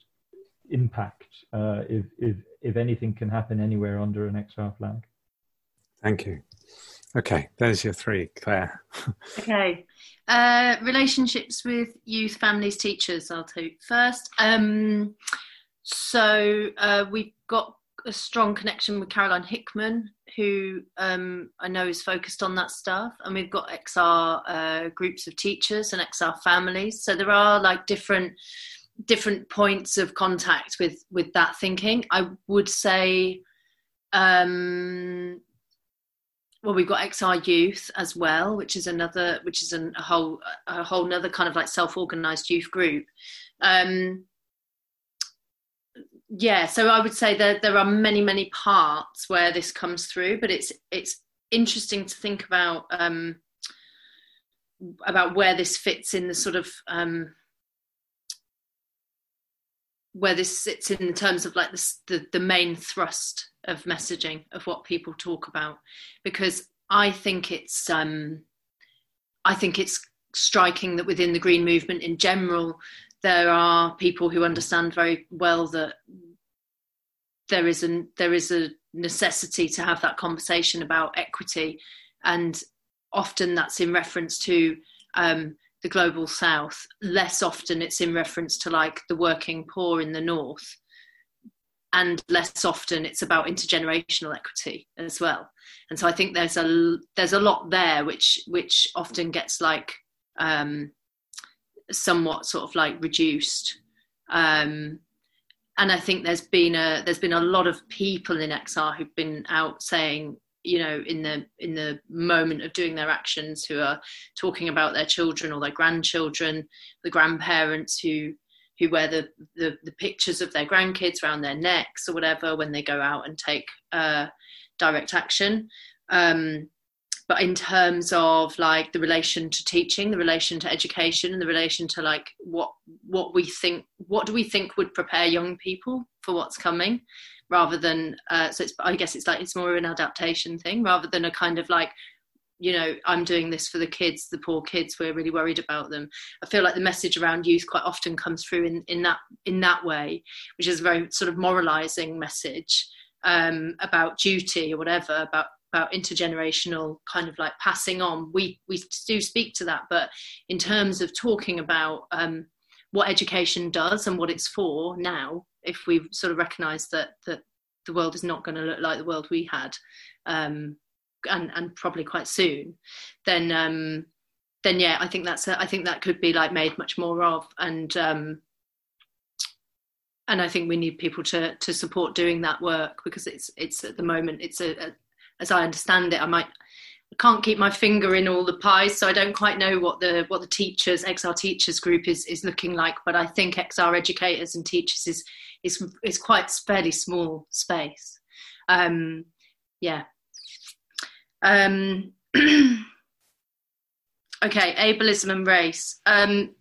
impact uh, if, if, if anything can happen anywhere under an XR flag. Thank you. Okay, there's your three, Clare. okay. Uh, relationships with youth, families, teachers, I'll take first. Um, so uh, we've got a strong connection with Caroline Hickman, who um, I know is focused on that stuff, and we've got XR uh, groups of teachers and XR families. So there are like different different points of contact with with that thinking. I would say, um, well, we've got XR Youth as well, which is another, which is an, a whole a whole another kind of like self organized youth group. Um, yeah so i would say that there are many many parts where this comes through but it's it's interesting to think about um about where this fits in the sort of um where this sits in terms of like the, the, the main thrust of messaging of what people talk about. Because i think it's um i think it's striking that within the green movement in general there are people who understand very well that there is a there is a necessity to have that conversation about equity, and often that's in reference to um, the global south. Less often it's in reference to like the working poor in the north, and less often it's about intergenerational equity as well. And so I think there's a there's a lot there which which often gets like um, somewhat sort of like reduced. Um, and I think there's been a there's been a lot of people in XR who've been out saying, you know, in the in the moment of doing their actions, who are talking about their children or their grandchildren, the grandparents who who wear the, the, the pictures of their grandkids around their necks or whatever when they go out and take uh, direct action. Um, but in terms of like the relation to teaching the relation to education and the relation to like what what we think what do we think would prepare young people for what's coming rather than uh, so it's i guess it's like it's more of an adaptation thing rather than a kind of like you know i'm doing this for the kids the poor kids we're really worried about them. I feel like the message around youth quite often comes through in, in that in that way which is a very sort of moralizing message um, about duty or whatever about about intergenerational kind of like passing on. We we do speak to that but in terms of talking about um, what education does and what it's for now if we sort of recognize that that the world is not going to look like the world we had um, and and probably quite soon then um, then yeah i think that's a, I think that could be like made much more of. And um, and I think we need people to to support doing that work because it's it's at the moment it's a, a as I understand it I might I can't keep my finger in all the pies so I don't quite know what the what the teachers XR teachers group is is looking like. But I think XR educators and teachers is is is quite fairly small space. Um yeah. Um okay ableism and race. Um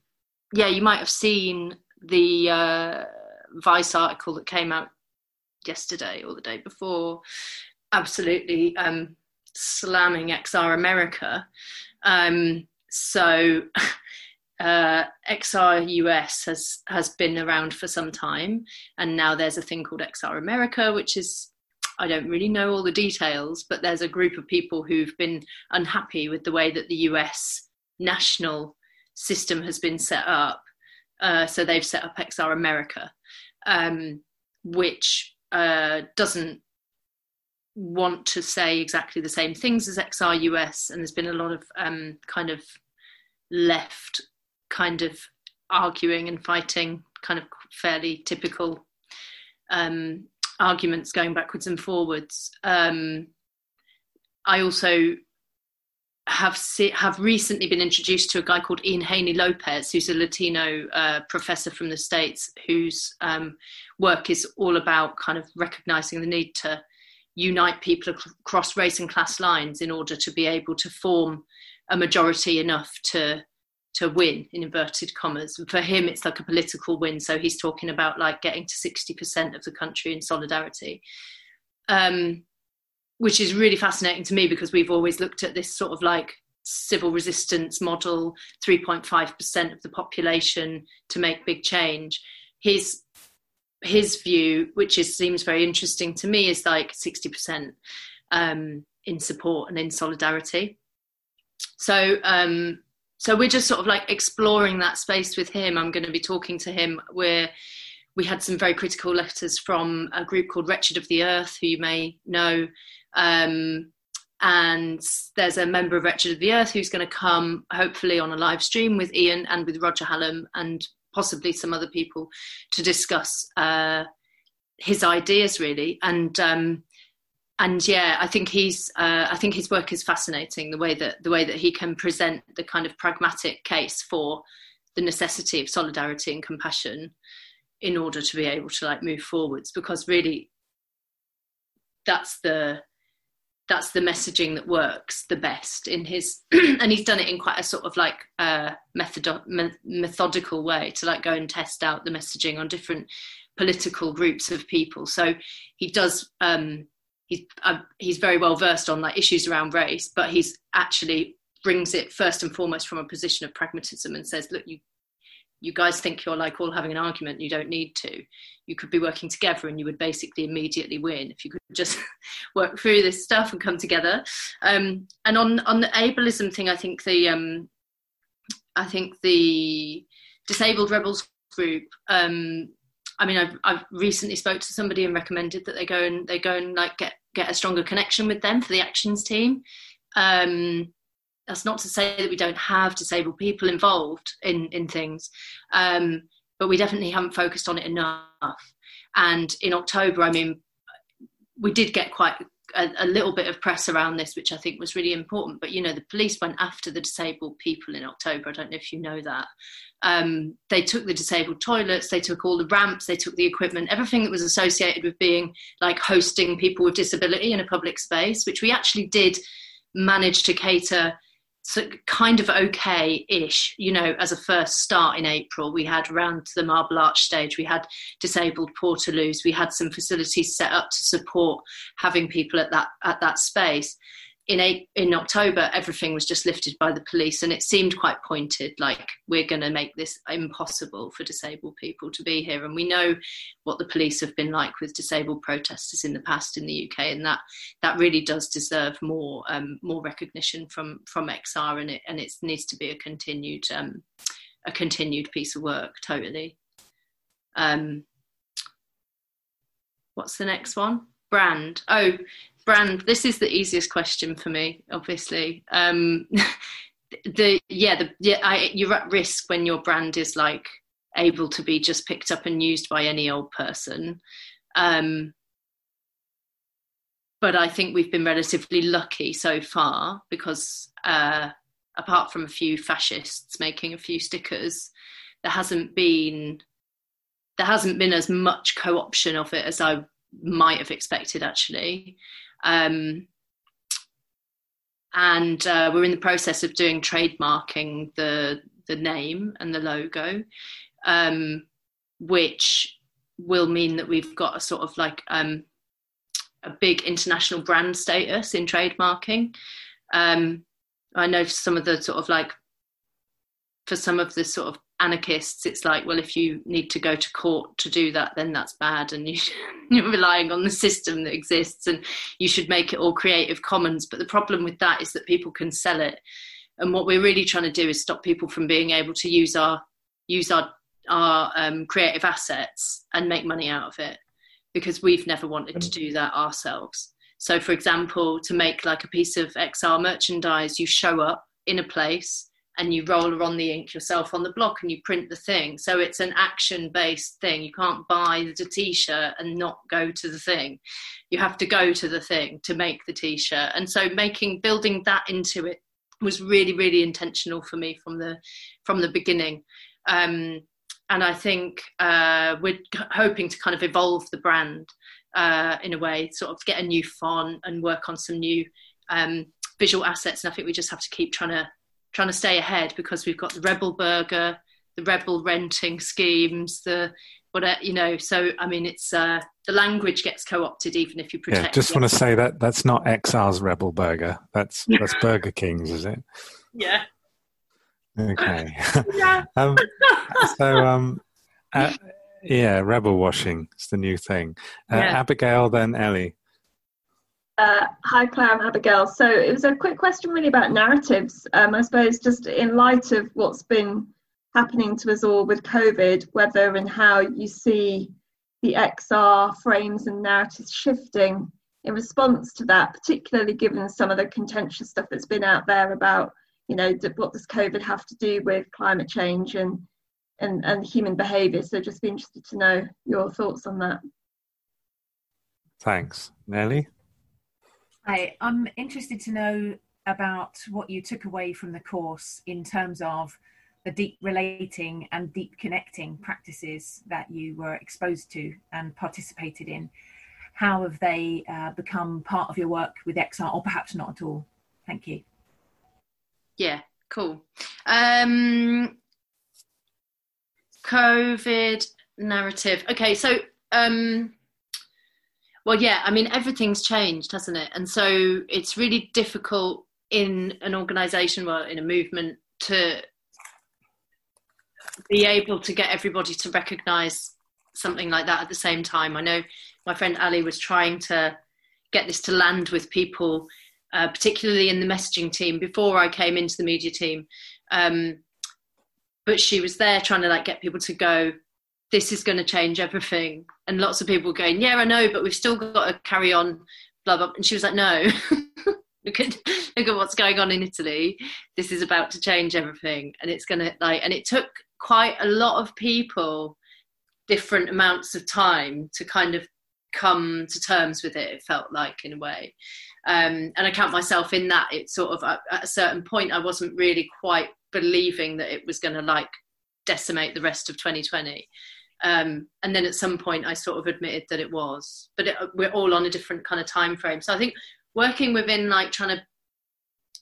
yeah you might have seen the uh Vice article that came out yesterday or the day before, absolutely um, slamming XR America. Um, so uh, XR US has has been around for some time, and now there's a thing called XR America, which is I don't really know all the details, but there's a group of people who've been unhappy with the way that the US national system has been set up. Uh, so they've set up XR America, um, which uh, doesn't want to say exactly the same things as XRUS, and there's been a lot of um, kind of left kind of arguing and fighting, kind of fairly typical um, arguments going backwards and forwards. Um, I also have see, have recently been introduced to a guy called Ian Haney Lopez, who's a Latino uh, professor from the states, whose um, work is all about kind of recognizing the need to unite people across race and class lines in order to be able to form a majority enough to to win in inverted commas. For him it's like a political win. So he's talking about like getting to 60% of the country in solidarity um, which is really fascinating to me because we've always looked at this sort of like civil resistance model 3.5% of the population to make big change. His his view which is seems very interesting to me is like 60% um, in support and in solidarity. So um, so we're just sort of like exploring that space with him. I'm going to be talking to him. Where we had some very critical letters from a group called wretched of the earth who you may know. Um, and there's a member of Wretched of the Earth who's going to come, hopefully, on a live stream with Ian and with Roger Hallam and possibly some other people to discuss uh, his ideas, really. And um, and yeah, I think he's uh, I think his work is fascinating. The way that the way that he can present the kind of pragmatic case for the necessity of solidarity and compassion in order to be able to like move forwards, because really, that's the that's the messaging that works the best in his and he's done it in quite a sort of like uh, method me- methodical way to like go and test out the messaging on different political groups of people so he does um he's uh, he's very well versed on like issues around race but he's actually brings it first and foremost from a position of pragmatism and says look you you guys think you're like all having an argument. You don't need to. You could be working together and you would basically immediately win if you could just work through this stuff and come together. Um, and on on the ableism thing i think the um, i think the disabled rebels group um, i mean I've, I've recently spoke to somebody and recommended that they go and they go and like get get a stronger connection with them for the actions team. Um, that's not to say that we don't have disabled people involved in in things um, but we definitely haven't focused on it enough. And in october i mean we did get quite a, a, little bit of press around this which i think was really important but you know the police went after the disabled people in october. I don't know if you know that. Um, they took the disabled toilets they took all the ramps they took the equipment everything that was associated with being like hosting people with disability in a public space which we actually did manage to cater so kind of okay-ish you know as a first start in april. We had around the marble arch stage we had disabled portaloos we had some facilities set up to support having people at that at that space in in October, everything was just lifted by the police, and it seemed quite pointed, like we're going to make this impossible for disabled people to be here. And we know what the police have been like with disabled protesters in the past in the UK, and that that really does deserve more um, more recognition from from XR, and it and it needs to be a continued um, a continued piece of work. Totally. Um, what's the next one? Brand. Oh, brand this is the easiest question for me obviously. Um the yeah the yeah I, you're at risk when your brand is like able to be just picked up and used by any old person. Um but i think we've been relatively lucky so far because uh apart from a few fascists making a few stickers there hasn't been there hasn't been as much co-option of it as i might have expected actually um, and uh, we're in the process of doing trademarking the the name and the logo, um, which will mean that we've got a sort of like um, a big international brand status in trademarking. Um, I know some of the sort of like for some of the sort of anarchists it's like well if you need to go to court to do that then that's bad and you, are relying on the system that exists and you should make it all creative commons. But the problem with that is that people can sell it and what we're really trying to do is stop people from being able to use our use our our um, creative assets and make money out of it because we've never wanted to do that ourselves. So for example to make like a piece of xr merchandise you show up in a place and you roll on the ink yourself on the block and you print the thing. So it's an action based thing. You can't buy the t shirt and not go to the thing. You have to go to the thing to make the t shirt. And so making, building that into it was really, really intentional for me from the, from the beginning. Um, and I think uh, we're hoping to kind of evolve the brand uh, in a way, sort of get a new font and work on some new um, visual assets. And I think we just have to keep trying to trying to stay ahead because we've got the rebel burger, the rebel renting schemes, the whatever you know. So I mean, it's uh, the language gets co-opted even if you protect. Yeah, just want to say that that's not XR's rebel burger. That's that's Burger King's, is it? Yeah. Okay. yeah. um, so um, uh, yeah, rebel washing is the new thing. Uh, yeah. Abigail, then Ellie. Uh, hi, Clare. I'm Abigail. So it was a quick question, really, about narratives. Um, I suppose just in light of what's been happening to us all with COVID, whether and how you see the XR frames and narratives shifting in response to that, particularly given some of the contentious stuff that's been out there about, you know, what does COVID have to do with climate change and and, and human behaviour. So just be interested to know your thoughts on that. Thanks, Nellie. Hi, I'm interested to know about what you took away from the course in terms of the deep relating and deep connecting practices that you were exposed to and participated in. How have they uh, become part of your work with XR, or perhaps not at all? Thank you. Yeah, cool. Um, COVID narrative. Okay, so um, well, yeah, I mean, everything's changed, hasn't it? And so it's really difficult in an organization, well, in a movement, to be able to get everybody to recognize something like that at the same time. I know my friend Ali was trying to get this to land with people, uh, particularly in the messaging team, before I came into the media team. Um, but she was there trying to like get people to go, this is going to change everything. And lots of people going, yeah, I know, but we've still got to carry on, blah, blah. And she was like, no, look at, look at what's going on in Italy. This is about to change everything. And it's going to like, and it took quite a lot of people different amounts of time to kind of come to terms with it, it felt like in a way. Um, and I count myself in that. It's sort of at a certain point, I wasn't really quite believing that it was going to like decimate the rest of 2020 um, and then at some point i sort of admitted that it was but it, we're all on a different kind of time frame. So i think working within like trying to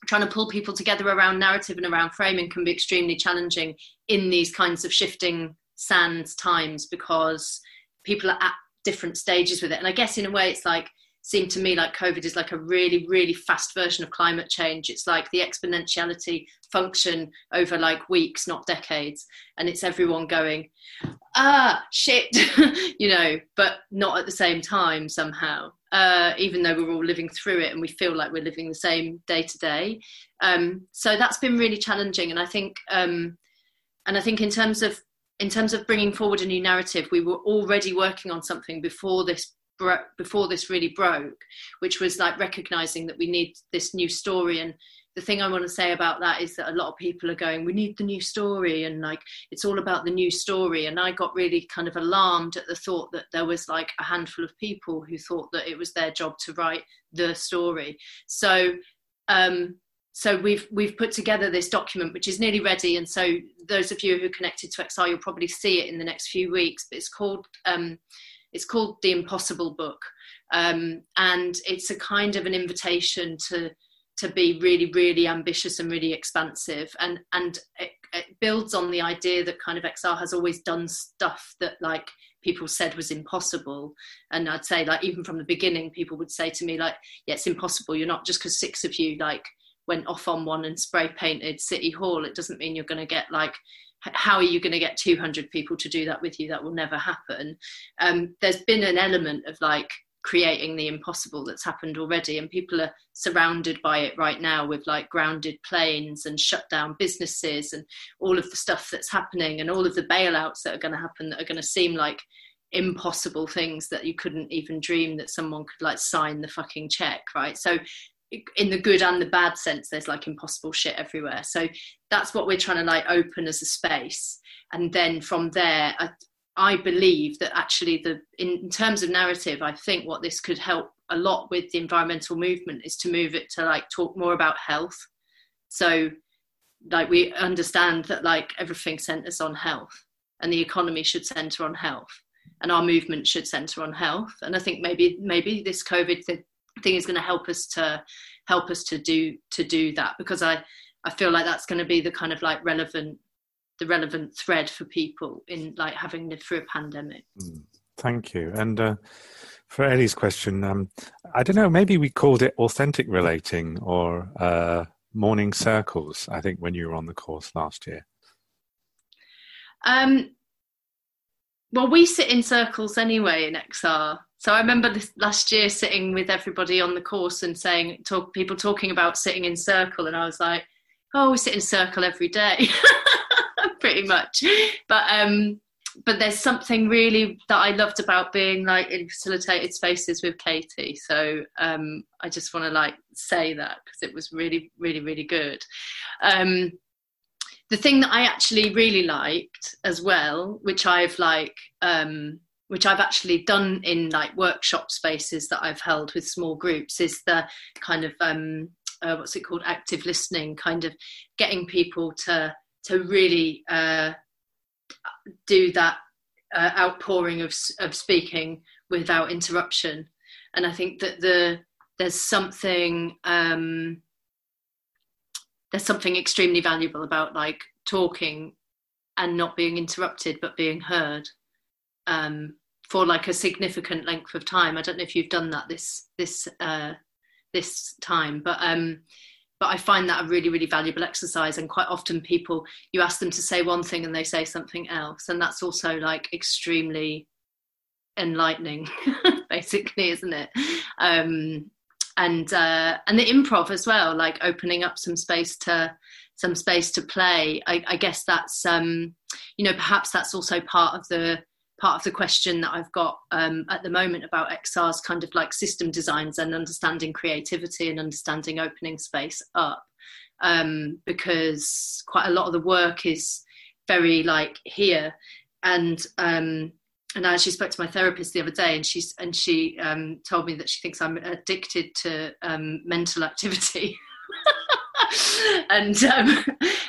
trying to pull people together around narrative and around framing can be extremely challenging in these kinds of shifting sands times because people are at different stages with it. And i guess in a way it's like seemed to me like COVID is like a really, really fast version of climate change. It's like the exponentiality function over like weeks, not decades. And it's everyone going, ah, shit, you know, but not at the same time somehow, uh, even though we're all living through it and we feel like we're living the same day to day. Um, so that's been really challenging. And I think, um, and I think in terms of in terms of bringing forward a new narrative, we were already working on something before this bro- before this really broke, which was like recognizing that we need this new story. And the thing I want to say about that is that a lot of people are going, we need the new story, and like it's all about the new story. And I got really kind of alarmed at the thought that there was like a handful of people who thought that it was their job to write the story. So um, so we've we've put together this document which is nearly ready and so those of you who are connected to xr you'll probably see it in the next few weeks but it's called um, it's called the impossible book. Um, and it's a kind of an invitation to to be really really ambitious and really expansive. And and it, it builds on the idea that kind of xr has always done stuff that like people said was impossible. And i'd say like even from the beginning people would say to me like yeah it's impossible. You're not just because six of you like went off on one and spray painted City Hall, it doesn't mean you're going to get like how are you going to get 200 people to do that with you? That will never happen. Um, there's been an element of like creating the impossible that's happened already, and people are surrounded by it right now with like grounded planes and shut down businesses and all of the stuff that's happening and all of the bailouts that are going to happen that are going to seem like impossible things that you couldn't even dream that someone could like sign the fucking check, right? So in the good and the bad sense there's like impossible shit everywhere. So that's what we're trying to like open as a space. And then from there i, I believe that actually the in, in terms of narrative i think what this could help a lot with the environmental movement is to move it to like talk more about health. So like we understand that like everything centers on health and the economy should center on health and our movement should center on health. And i think maybe maybe this covid thing is going to help us to help us to do to do that because I I feel like that's going to be the kind of like relevant the relevant thread for people in like having lived through a pandemic. Mm, thank you. And uh, for Ellie's question, um, I don't know, maybe we called it authentic relating or uh, morning circles. I think when you were on the course last year. Um, well, we sit in circles anyway in XR. So I remember this last year sitting with everybody on the course and saying, talk, people talking about sitting in circle, and I was like, oh, we sit in circle every day, pretty much. But um, but there's something really that I loved about being like in facilitated spaces with Katie. So um, I just want to like say that because it was really, really, really good. Um, the thing that I actually really liked as well, which I've like um, which I've actually done in like workshop spaces that I've held with small groups, is the kind of um, uh, what's it called, active listening, kind of getting people to to really uh, do that uh, outpouring of of speaking without interruption. And I think that the there's something um, there's something extremely valuable about like talking and not being interrupted but being heard um, for like a significant length of time. I don't know if you've done that this this uh, this time, but um, but I find that a really really valuable exercise. And quite often people you ask them to say one thing and they say something else, and that's also like extremely enlightening, basically, isn't it? Um, and uh, and the improv as well, like opening up some space to some space to play. I, I guess that's um, you know perhaps that's also part of the part of the question that I've got um, at the moment about XR's kind of like system designs and understanding creativity and understanding opening space up. Um, because quite a lot of the work is very like here. And um, and I actually spoke to my therapist the other day, and she's and she um, told me that she thinks I'm addicted to um, mental activity. and um,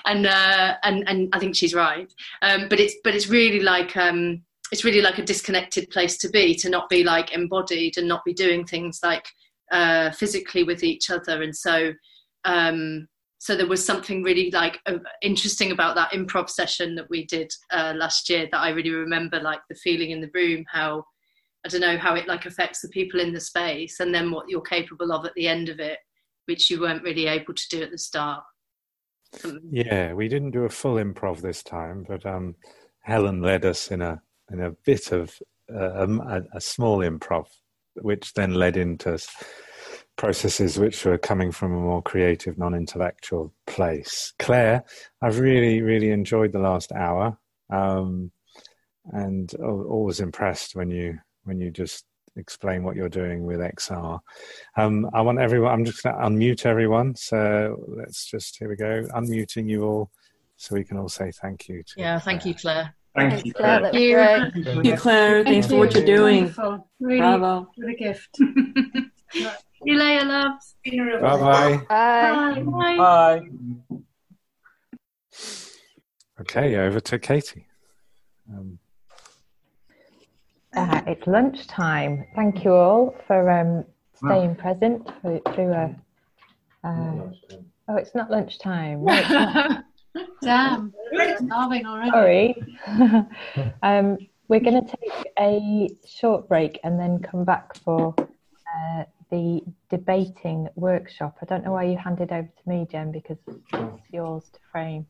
and uh, and and I think she's right. Um, but it's but it's really like um, it's really like a disconnected place to be to not be like embodied and not be doing things like uh, physically with each other and so um, so there was something really like uh, interesting about that improv session that we did uh, last year that I really remember like the feeling in the room how I don't know how it like affects the people in the space, and then what you're capable of at the end of it, which you weren't really able to do at the start. Yeah, we didn't do a full improv this time, but um, Helen led us in a in a bit of uh, a, a, small improv, which then led into processes which were coming from a more creative, non-intellectual place. Clare, I've really, really enjoyed the last hour, um, and always impressed when you when you just explain what you're doing with XR. Um, I want everyone. I'm just going to unmute everyone. So let's just here we go, unmuting you all, so we can all say thank you. To yeah, thank you, Clare. Thank you, Clare. Thank you, thank you Clare. Thanks for what you're doing. Really, Bravo. What a gift. See you later, loves. Bye-bye. Bye. Bye. Bye. Okay, over to Katie. Um, uh, it's lunchtime. Thank you all for um, staying present through, through a. Uh, oh, it's not lunchtime. No, it's not. Damn, starving already. Sorry. um, we're going to take a short break and then come back for uh, the debating workshop. I don't know why you handed over to me, Jem, because it's yours to frame.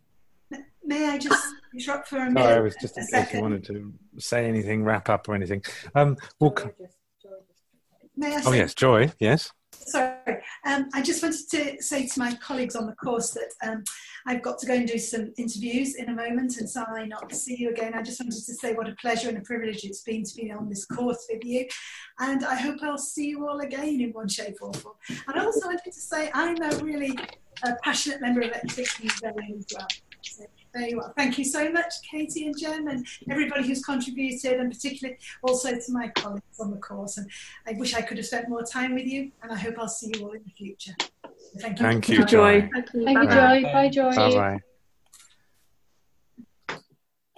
May I just interrupt for a minute? Sorry, I was just in case you wanted to say anything, wrap up or anything. Um, we'll c- May I oh, yes, Joy, yes. Sorry, um, I just wanted to say to my colleagues on the course that um, I've got to go and do some interviews in a moment, and so I not see you again. I just wanted to say what a pleasure and a privilege it's been to be on this course with you, and I hope I'll see you all again in one shape or form. And I also wanted to say I'm a really passionate member of Extinction Rebellion as well. So there you are. Thank you so much, Katie and Jem, and everybody who's contributed, and particularly also to my colleagues on the course. And I wish I could have spent more time with you, and I hope I'll see you all in the future. Thank you. Thank you, Joy. Joy. Thank you, Joy. Bye, Joy. Bye-bye.